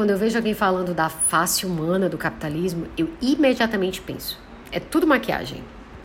quando eu vejo alguém falando da face humana do capitalismo, eu imediatamente penso: é tudo maquiagem.